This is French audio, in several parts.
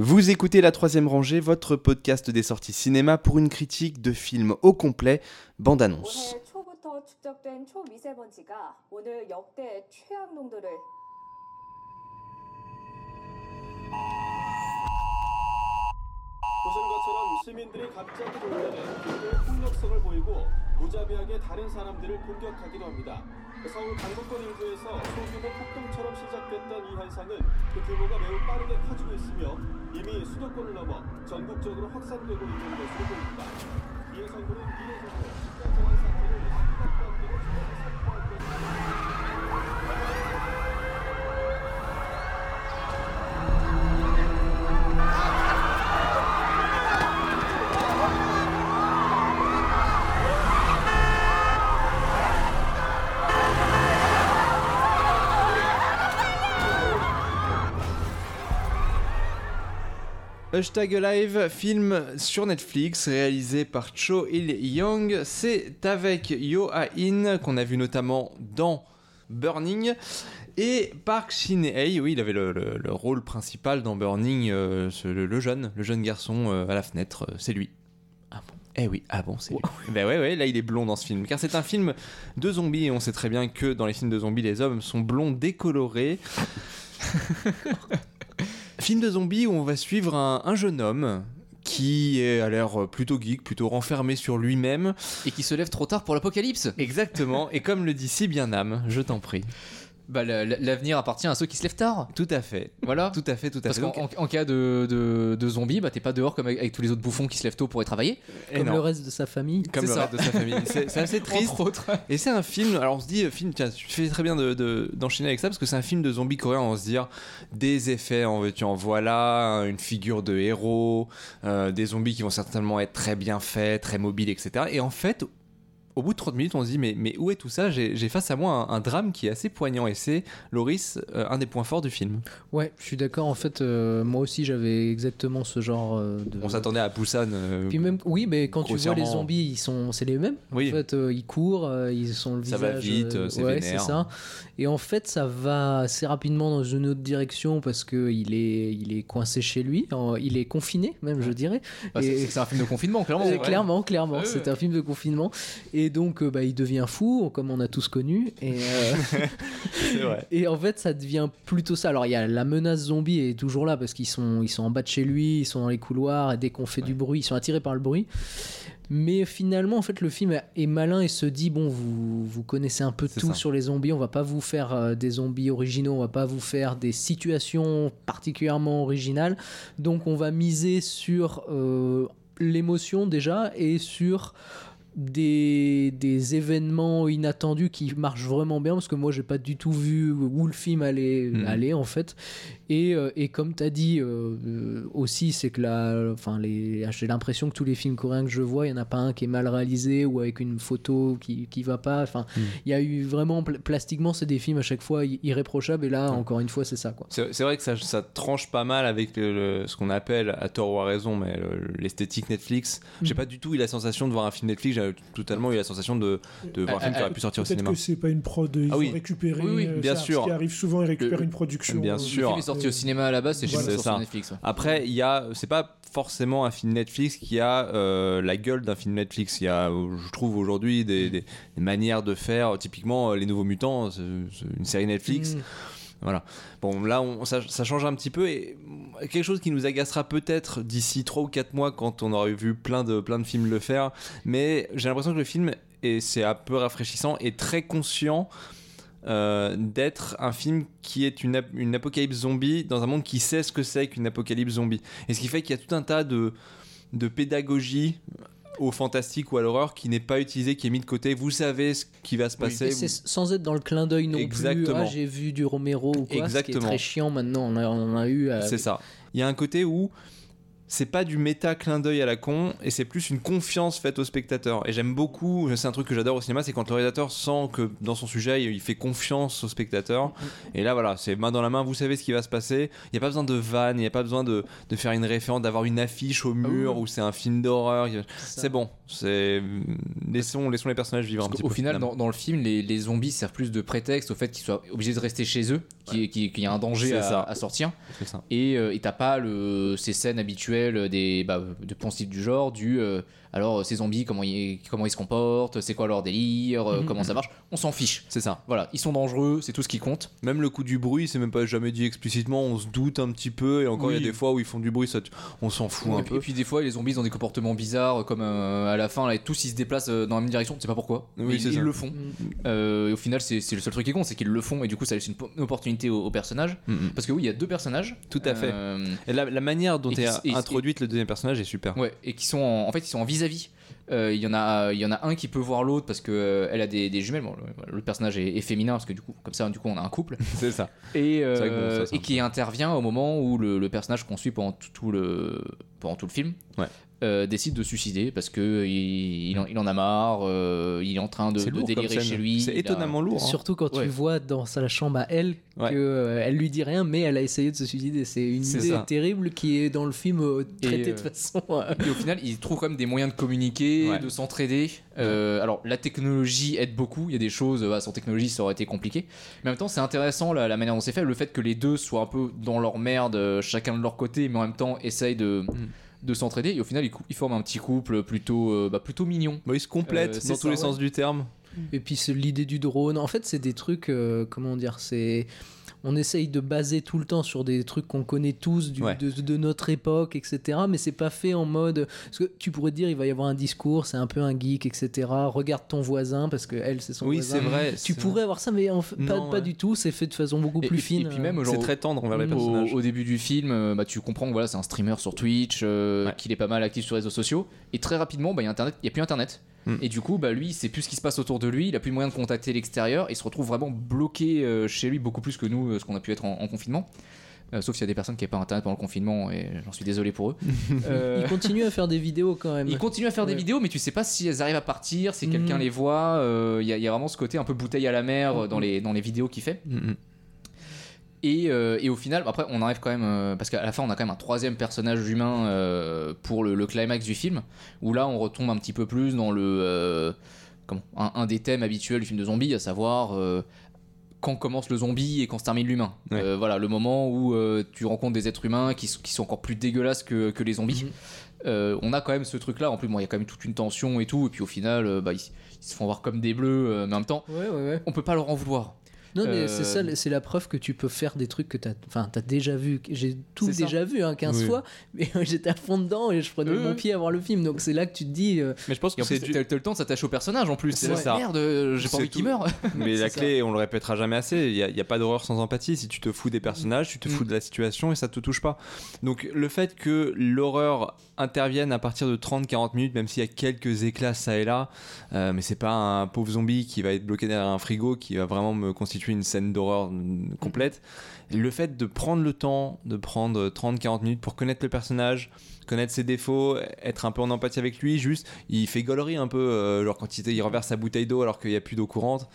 Vous écoutez La Troisième Rangée, votre podcast des sorties cinéma pour une critique de film au complet, bande-annonce. 우려했던 이 현상은 그 규모가 매우 빠르게 커지고 있으며 이미 수도권을 넘어 전국적으로 확산되고 있는 것으로 보입니다. 이에 정부는 미래 정부 Hashtag Live, film sur Netflix réalisé par Cho Il-young. C'est avec Yo Ha-in qu'on a vu notamment dans Burning. Et Park Shin-hye, oui, il avait le, le- le rôle principal dans Burning, euh, ce- le, le jeune, le jeune garçon euh, à la fenêtre, euh, c'est lui. Ah bon Eh oui, ah bon, c'est lui. Ben ouais, ouais, là il est blond dans ce film. Car c'est un film de zombies et on sait très bien que dans les films de zombies, les hommes sont blonds décolorés. Film de zombies où on va suivre un, un jeune homme qui est, a l'air plutôt geek, plutôt renfermé sur lui-même. Et qui se lève trop tard pour l'apocalypse. Exactement, et comme le dit si bien Nam, je t'en prie. Bah, la- la- l'avenir appartient à ceux qui se lèvent tard. Tout à fait. Voilà. Tout à fait, tout à Parce fait. qu'en Donc, en- en cas de, de, de zombie, bah t'es pas dehors comme avec, avec tous les autres bouffons qui se lèvent tôt pour aller travailler. et Comme non, le reste de sa famille. comme le ça. reste de sa famille. C'est assez triste. Entre autres. Et c'est un film, alors on se dit, film, tiens, tu fais très bien d'enchaîner de, d'enchaîner avec ça parce que c'est un film de zombies coréen, on va se dire des effets, en veux-tu, en voilà, une figure de héros, euh, des zombies qui vont certainement être très bien faits, très mobiles, etc. Et en fait, au bout de 30 minutes, on se dit, mais, mais où est tout ça? J'ai face à moi un, un drame qui est assez poignant et c'est, Loris, euh, un des points forts du film. Ouais, je suis d'accord. En fait, euh, moi aussi, j'avais exactement ce genre euh, de. On s'attendait à Busan. Puis même, oui, mais quand tu vois les zombies, ils sont, c'est les mêmes. Oui. En fait, ils courent, ils sont le Ça va visage. vite, euh, c'est ouais, c'est ça. Et en fait, ça va assez rapidement dans une autre direction parce que il est, il est coincé chez lui. Il est confiné, même, je dirais. Bah, c'est- Et- c'est un film de confinement, clairement. Clairement, clairement, c'est un film de confinement. Et donc, euh, bah, il devient fou, comme on a tous connu. Et, euh, vrai. et en fait, ça devient plutôt ça. Alors, il y a la menace zombie est toujours là parce qu'ils sont, ils sont en bas de chez lui, ils sont dans les couloirs, et dès qu'on fait du bruit, ils sont attirés par le bruit. Mais finalement, en fait, le film est malin et se dit bon, vous, vous connaissez un peu tout ça. sur les zombies. On va pas vous faire euh, des zombies originaux, on va pas vous faire des situations particulièrement originales. Donc, on va miser sur euh, l'émotion déjà et sur des, des événements inattendus qui marchent vraiment bien parce que moi j'ai pas du tout vu où le film allait Mhm. aller en fait et, euh, et comme tu as dit euh, aussi c'est que la, enfin les, j'ai l'impression que tous les films coréens que je vois il y en a pas un qui est mal réalisé ou avec une photo qui, qui va pas enfin Mhm. il y a eu vraiment pl- plastiquement c'est des films à chaque fois irréprochables et là encore une fois c'est ça quoi C'est vrai que ça, ça tranche pas mal avec le- le- ce qu'on appelle, à tort ou à raison, mais le- l'esthétique Netflix. J'ai Mm. pas du tout eu la sensation de voir un film Netflix, j'ai totalement eu la sensation de, de voir un Ah, film qui ah, aurait pu sortir au Peut-être cinéma. que c'est pas une prod, ils Ah ont oui. récupéré. Oui, oui, euh, bien ça, sûr. Ce qui arrive souvent, ils récupèrent Le- une production. bien euh, sûr. Le film est sorti au cinéma à la base, c'est chez Voilà. sur ça. Netflix. ouais. Après, il y a, c'est pas forcément un film Netflix qui a euh, la gueule d'un film Netflix. Il y a, euh, je trouve aujourd'hui, des, des- des manières de faire. Typiquement, euh, Les Nouveaux Mutants, c'est une série Netflix. Mm. Voilà. Bon, là, ça, change un petit peu et quelque chose qui nous agacera peut-être d'ici 3 ou 4 mois quand on aura vu plein de, plein de films le faire. Mais j'ai l'impression que le film, et c'est un peu rafraîchissant, est très conscient euh, d'être un film qui est une, une apocalypse zombie dans un monde qui sait ce que c'est qu'une apocalypse zombie. Et ce qui fait qu'il y a tout un tas de, de pédagogie au fantastique ou à l'horreur qui n'est pas utilisé, qui est mis de côté. Vous savez ce qui va se passer. Sans être dans le clin d'œil non Exactement. plus. Ah, j'ai vu du Romero ou quoi. Ce qui est Exactement. très chiant maintenant. On, a- on en a eu. euh, C'est ça. Il y a un côté où c'est pas du méta clin d'œil à la con et c'est plus une confiance faite au spectateur et j'aime beaucoup c'est un truc que j'adore au cinéma c'est quand le réalisateur sent que dans son sujet il fait confiance au spectateur et là voilà c'est main dans la main vous savez ce qui va se passer il n'y a pas besoin de vanne il n'y a pas besoin de, de faire une référence d'avoir une affiche au mur oui. où c'est un film d'horreur c'est bon c'est laissons, laissons les personnages vivre un petit qu'au peu final, finalement. dans, dans le film, les, les zombies servent plus de prétexte au fait qu'ils soient obligés de rester chez eux, qu'il y, a un danger à, sortir. Ça. Et euh, t'as pas le, ces scènes habituelles des, bah, de poncifs du genre, du euh, alors ces zombies, comment ils, comment ils se comportent, c'est quoi leur délire, euh, Mhm. comment ça marche. On s'en fiche. c'est ça Voilà, ils sont dangereux, c'est tout ce qui compte. Même le coup du bruit, c'est même pas jamais dit explicitement, on se doute un petit peu, et encore il y a des fois où ils font du bruit, ça, on s'en fout un et, puis, peu. et puis des fois, les zombies ils ont des comportements bizarres, comme euh, à la fin, là, tous ils se déplacent euh, dans la même direction, on sait pas pourquoi. Oui, mais ils, le font. Euh, et au final, c'est le seul truc qui compte, c'est qu'ils le font, et du coup, ça laisse une, po- une opportunité personnages. Mm, mm. Parce que oui, il y a deux personnages. Tout à fait. Euh, Et la, la manière dont Et est et- introduite le deuxième personnage est super. Ouais, et qui sont en, en fait ils sont en vis-à-vis. Euh, Il y en a, il y en a un qui peut voir l'autre parce que euh, elle a des, des jumelles. Bon, le, le personnage est, est féminin parce que du coup, comme ça, du coup, on a un couple. C'est ça. Et, euh, bon, ça, et qui intervient au moment où le, le personnage qu'on suit pendant tout, tout le, pendant tout le film Ouais. Euh, décide de se suicider parce que il, il en, il en a marre. euh, il est en train de, lourd délirer chez lui. C'est a- étonnamment lourd. hein. Surtout quand Ouais. tu vois dans sa chambre à elle Ouais. que euh, elle lui dit rien, mais elle a essayé de se suicider. C'est une idée ça. terrible qui est dans le film euh, traitée de euh, façon. euh, Et au final, il trouve quand même des moyens de communiquer, Ouais. de s'entraider. Euh, alors, la technologie aide beaucoup. Il y a des choses, euh, sans technologie, ça aurait été compliqué. Mais en même temps, c'est intéressant la, la manière dont c'est fait. Le fait que les deux soient un peu dans leur merde, euh, chacun de leur côté, mais en même temps essayent de, de s'entraider. Et au final, ils, forment un petit couple plutôt, euh, bah, plutôt mignon. Bah, ils se complètent Euh, dans ça, tous les ouais. sens du terme. Et puis c'est l'idée du drone. En fait, c'est des trucs, euh, comment dire, c'est. On essaye de baser tout le temps sur des trucs qu'on connaît tous du- Ouais. de, de notre époque, etc. Mais c'est pas fait en mode. Parce que tu pourrais te dire, il va y avoir un discours, c'est un peu un geek, etc. Regarde ton voisin, parce que elle, c'est son Oui, voisin. c'est vrai. Tu pourrais avoir ça, mais en fait, pas, Non, pas ouais. du tout. C'est fait de façon beaucoup Et- plus et- fine. et puis même, genre, C'est très tendre envers les Au- personnages. Au, au début du film, euh, bah, tu comprends que voilà, c'est un streamer sur Twitch, euh, Ouais. qu'il est pas mal actif sur les réseaux sociaux. Et très rapidement, bah, il y a Internet, il y a plus Internet. Mm. Et du coup, bah, lui, il sait plus ce qui se passe autour de lui, il a plus moyen de contacter l'extérieur, et il se retrouve vraiment bloqué euh, chez lui beaucoup plus que nous, euh, ce qu'on a pu être en, en confinement. Euh, sauf s'il y a des personnes qui n'avaient pas Internet pendant le confinement, et j'en suis désolé pour eux. Euh, Il continue à faire des vidéos quand même. ils continuent à faire des vidéos, mais tu sais pas si elles arrivent à partir, si Mm. quelqu'un les voit. euh, Il y, a- il y a vraiment ce côté un peu bouteille à la mer dans, Mm. les, dans les vidéos qu'il fait. Mm, mm. Et, euh, et au final, après, on arrive quand même. euh, parce qu'à la fin, on a quand même un troisième personnage humain euh, pour le, le climax du film, où là, on retombe un petit peu plus dans le. comment, un, un des thèmes habituels du film de zombie, à savoir. quand commence le zombie et quand se termine l'humain. Ouais. Voilà, le moment où tu rencontres des êtres humains qui, sont encore plus dégueulasses que, que les zombies. Mhm. On a quand même ce truc-là. En plus, bon, il y a quand même toute une tension et tout. Et puis au final, bah, ils, ils se font voir comme des bleus. mais en même temps, ouais, ouais. on peut pas leur en vouloir. Non, mais Euh, c'est ça, c'est la preuve que tu peux faire des trucs que t'as, enfin, t'as déjà vu. J'ai tout ça. déjà vu, hein, 15 Oui. fois, mais j'étais à fond dedans et je prenais Oui, mon oui. pied à voir le film. Donc c'est là que tu te dis, euh, Mais je pense que c'est du- le temps de s'attacher au personnage en plus. C'est ça. Merde, euh, j'ai pas envie qu'il tout. meure. Mais la clé, on le répétera jamais assez, il n'y a pas d'horreur sans empathie. Si tu te fous des personnages, tu te Mm. fous de la situation et ça te touche pas. Donc le fait que l'horreur intervienne à partir de 30-40 minutes, même s'il y a quelques éclats ça et là, euh, mais c'est pas un pauvre zombie qui va être bloqué derrière un frigo qui va vraiment me constituer une scène d'horreur mm, complète. Le fait de prendre le temps, de prendre 30-40 minutes pour connaître le personnage, connaître ses défauts, être un peu en empathie avec lui, juste, il fait gaulerie un peu, euh, genre quand il, il renverse sa bouteille d'eau alors qu'il n'y a plus d'eau courante.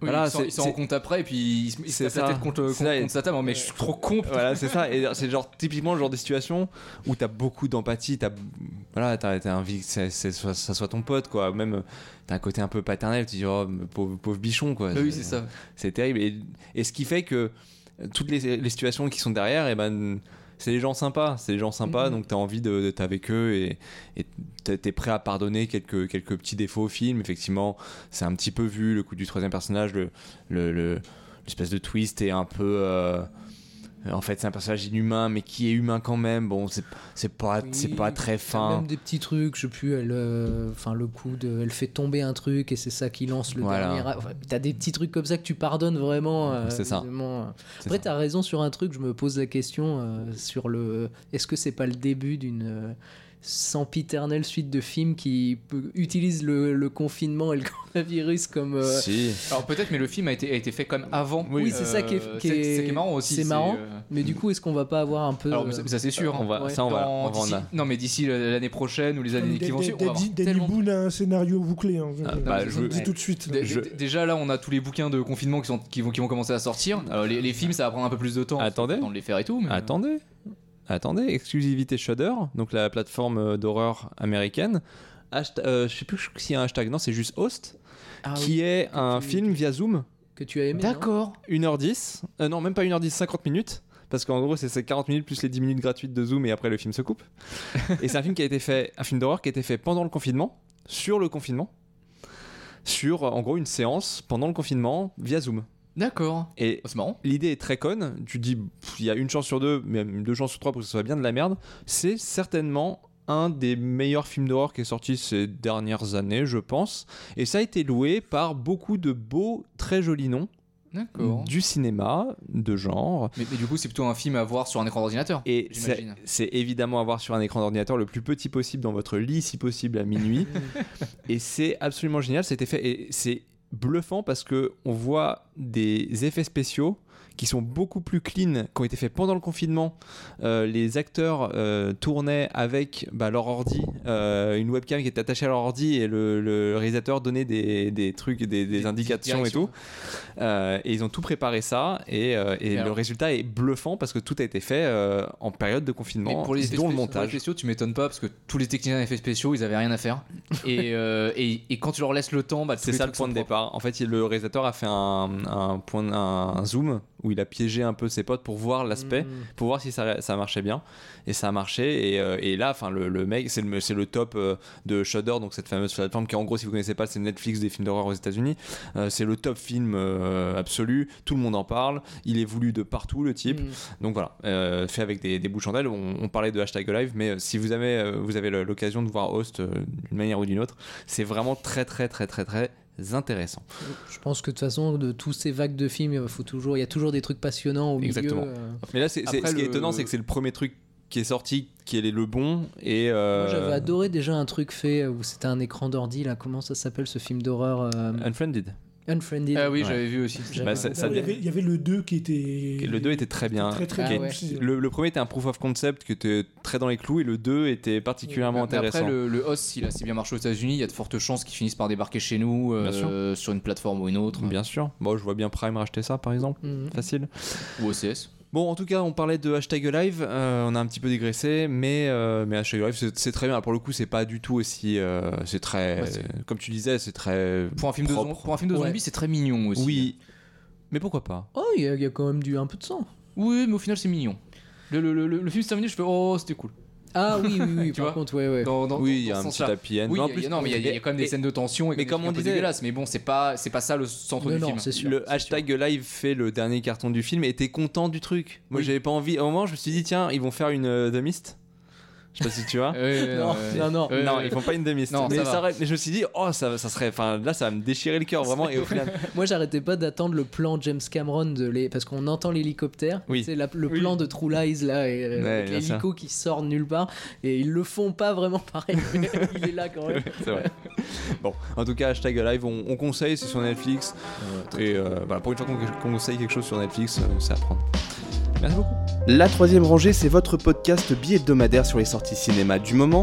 Voilà, il s'en- c'est- il s'en c'est- rend compte après et puis il se, la ça. tête contre, contre, ça, sa table. Mais je suis trop con. Voilà, c'est ça. Et c'est genre typiquement le genre de situation où t'as beaucoup d'empathie, t'as voilà, t'as que c'est- c'est- ça, ça soit ton pote, quoi. Même t'as un côté un peu paternel, tu dis oh pauvre, pauvre bichon, quoi. Bah oui, c'est ça. C'est terrible. Et, et ce qui fait que toutes les, les situations qui sont derrière, et ben c'est des gens sympas, c'est des gens sympas, Mhm. donc t'as envie de- d'être avec eux et et t'es prêt à pardonner quelques, quelques petits défauts au film. Effectivement, c'est un petit peu vu le coup du troisième personnage, le, le, le- l'espèce de twist est un peu. euh, en fait, c'est un personnage inhumain, mais qui est humain quand même. Bon, c'est pas, Oui, c'est pas très fin. même des petits trucs, je sais plus, elle, euh, le coup de, elle fait tomber un truc et c'est ça qui lance le Voilà. dernier. Enfin, t'as des petits trucs comme ça que tu pardonnes vraiment. euh, C'est ça. Après, t'as raison sur un truc, je me pose la question euh, sur le, est-ce que c'est pas le début d'une sempiternelle suite de films qui utilisent le, le confinement et le coronavirus comme. euh, Si. Alors peut-être, mais le film a été, a été fait même avant. Oui, c'est ça qui est- Euh, qui c'est- est- c'est qui est marrant aussi. c'est marrant. euh, Mais du coup, est-ce qu'on va pas avoir un peu. Alors mais ça, ça, c'est sûr. On va, Ouais. ça, on va, Dans- on va en d'ici- a. Non mais d'ici l'année prochaine ou les années qui vont suivre, on Danny Boone a un scénario bouclé. hein. Ah, Je- bah, je je- vous le dis tout de suite. Je- Déjà là, on a tous les bouquins de confinement qui, sont, qui, vont, qui vont commencer à sortir. Alors les, les films, ça va prendre un peu plus de temps. Attendez. De les faire et tout. mais- Attendez, attendez, exclusivité Shudder, donc la plateforme euh, d'horreur américaine. Hasht- euh, je sais plus s'il y a un hashtag, non, c'est juste Host, Ah oui, qui est un tu- film via Zoom, que tu as aimé. D'accord. 1h10, euh, non, même pas 1h10, 50 minutes. Parce qu'en gros, c'est ces 40 minutes plus les 10 minutes gratuites de Zoom et après le film se coupe. et c'est un film qui a été fait, un film d'horreur qui a été fait pendant le confinement, sur le confinement, sur en gros une séance pendant le confinement via Zoom. D'accord. Et Oh, c'est marrant. l'idée est très conne. Tu dis, il y a une chance sur deux, même deux chances sur trois pour que ce soit bien de la merde. C'est certainement un des meilleurs films d'horreur qui est sorti ces dernières années, je pense. Et ça a été loué par beaucoup de beaux, très jolis noms D'accord. du cinéma, de genre. Mais, mais du coup, c'est plutôt un film à voir sur un écran d'ordinateur. Et c'est évidemment à voir sur un écran d'ordinateur le plus petit possible dans votre lit, si possible à minuit. et c'est absolument génial, c'était fait. Et c'est bluffant parce que on voit des effets spéciaux qui sont beaucoup plus clean, qui ont été faits pendant le confinement. Euh, les acteurs euh, tournaient avec bah, leur ordi, euh, une webcam qui était attachée à leur ordi et le, le réalisateur donnait des, des trucs, des, des indications et tout. Et ils ont tout préparé ça et, et le résultat est bluffant parce que tout a été fait en période de confinement, pour les dont le spéciaux- pour les montage. spéciaux, tu m'étonnes pas parce que tous les techniciens d'effets spéciaux, ils avaient rien à faire. et, et, et quand tu leur laisses le temps, bah, C'est ça le point de propres. départ. En fait, le réalisateur a fait un, un point, de- un, un zoom où il a piégé un peu ses potes pour voir l'aspect, Mm. pour voir si ça, ça marchait bien. Et ça a marché. Et, euh, et là, enfin, le, le mec, c'est le, top euh, de Shudder, donc cette fameuse plateforme qui, en gros, si vous connaissez pas, c'est Netflix des films d'horreur aux États-Unis. Euh, c'est le top film absolu. Tout le monde en parle. Il est voulu de partout, le type. Mm. Donc voilà, fait avec des, des bouts de chandelle. On, on parlait de hashtag live, mais si vous avez, vous avez l'occasion de voir Host d'une manière ou d'une autre, c'est vraiment très très très très très intéressant. Je pense que de toute façon, de tous ces vagues de films, il faut toujours, il y a toujours des trucs passionnants au Exactement. milieu. euh. Mais là, c'est, Après, ce qui est étonnant, c'est que c'est le premier truc qui est sorti, qui est le bon. Et euh, Moi, j'avais adoré déjà un truc fait où c'était un écran d'ordi. Là, comment ça s'appelle ce film d'horreur euh, Unfriended. Unfriended. Ah oui, Ouais. j'avais vu aussi. Bah, ça- il, y avait, il y avait le 2 qui était. Le 2 était très bien. Très très Ah bien ouais. aussi. Le, le premier était un proof of concept qui était très dans les clous et le 2 était particulièrement intéressant. Après, le, le host, s'il a assez bien marché aux États-Unis, il y a de fortes chances qu'il finisse par débarquer chez nous euh, sur une plateforme ou une autre, Bien sûr. Bon, je vois bien Prime racheter ça par exemple. Mhm. Facile. ou OCS. Bon, en tout cas, on parlait de hashtag live. euh, on a un petit peu dégraissé, mais, euh, mais hashtag live, c'est, c'est très bien. Pour le coup, c'est pas du tout aussi. euh, c'est très. Ouais, c'est- comme tu disais, c'est très. Pour un film de, propre. pour un film de Ouais. zombies, c'est très mignon aussi. Oui. Mais pourquoi pas? Oh, il y, a- il y a quand même du un peu de sang. Oui, mais au final, c'est mignon. Le, le, le, le, le film se termine, je fais oh, c'était cool. Ah oui, oui, oui. Tu par vois contre, ouais, ouais. Dans, dans- Oui, dans- il y a un petit happy end. Oui, Mais en il y a- plus- non, mais il y, a- il y a quand même des scènes de tension et mais comme on disait-. Mais bon, c'est pas, c'est pas ça le centre du non, film. c'est sûr. le c'est hashtag live fait le dernier carton du film et t'es content du truc. Moi, Oui. j'avais pas envie. Au moment, je me suis dit, tiens, ils vont faire une euh, The Mist. Je sais pas si tu vois. Euh, Non, euh, non, non. euh, non, ils font pas une The Mist. Non, mais, ça ça mais je me suis dit, oh, ça, ça serait. Enfin, là, ça va me déchirer le cœur vraiment. Et au final, Moi, j'arrêtais pas d'attendre le plan James Cameron de les... parce qu'on entend l'hélicoptère. Oui. C'est la- le Oui. plan de True Lies là, et, euh, Ouais, l'hélico qui sort de nulle part. Et ils le font pas vraiment pareil. mais il est là quand même. c'est vrai. Bon, en tout cas, hashtag live, on, on conseille, c'est sur Netflix. et euh, voilà, pour une fois qu'on qu'on conseille quelque chose sur Netflix, euh, c'est à prendre. Merci beaucoup. La troisième rangée, c'est votre podcast bi-hebdomadaire sur les sorties cinéma du moment.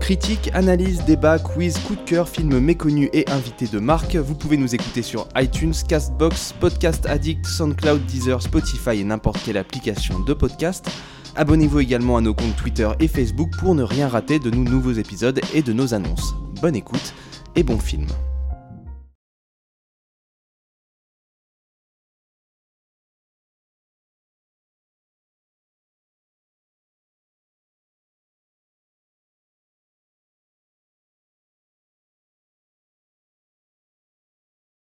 Critique, analyse, débat, quiz, coup de cœur, films méconnus et invités de marque. Vous pouvez nous écouter sur iTunes, Castbox, Podcast Addict, SoundCloud, Deezer, Spotify et n'importe quelle application de podcast. Abonnez-vous également à nos comptes Twitter et Facebook pour ne rien rater de nos nouveaux épisodes et de nos annonces. Bonne écoute et bon film.